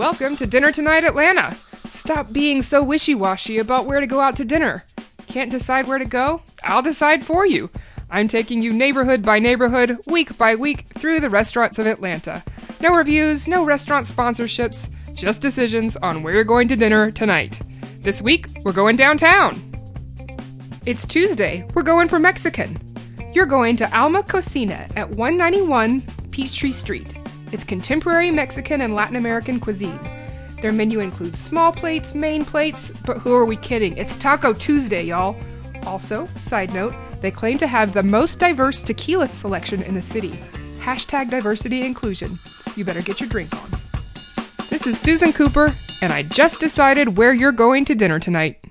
Welcome to Dinner Tonight Atlanta. Stop being so wishy washy about where to go out to dinner. Can't decide where to go? I'll decide for you. I'm taking you neighborhood by neighborhood, week by week, through the restaurants of Atlanta. No reviews, no restaurant sponsorships, just decisions on where you're going to dinner tonight. This week, we're going downtown. It's Tuesday. We're going for Mexican. You're going to Alma Cocina at 191 Peachtree Street. It's contemporary Mexican and Latin American cuisine. Their menu includes small plates, main plates, but who are we kidding? It's Taco Tuesday, y'all. Also, side note, they claim to have the most diverse tequila selection in the city. Hashtag diversity inclusion. You better get your drink on. This is Susan Cooper, and I just decided where you're going to dinner tonight.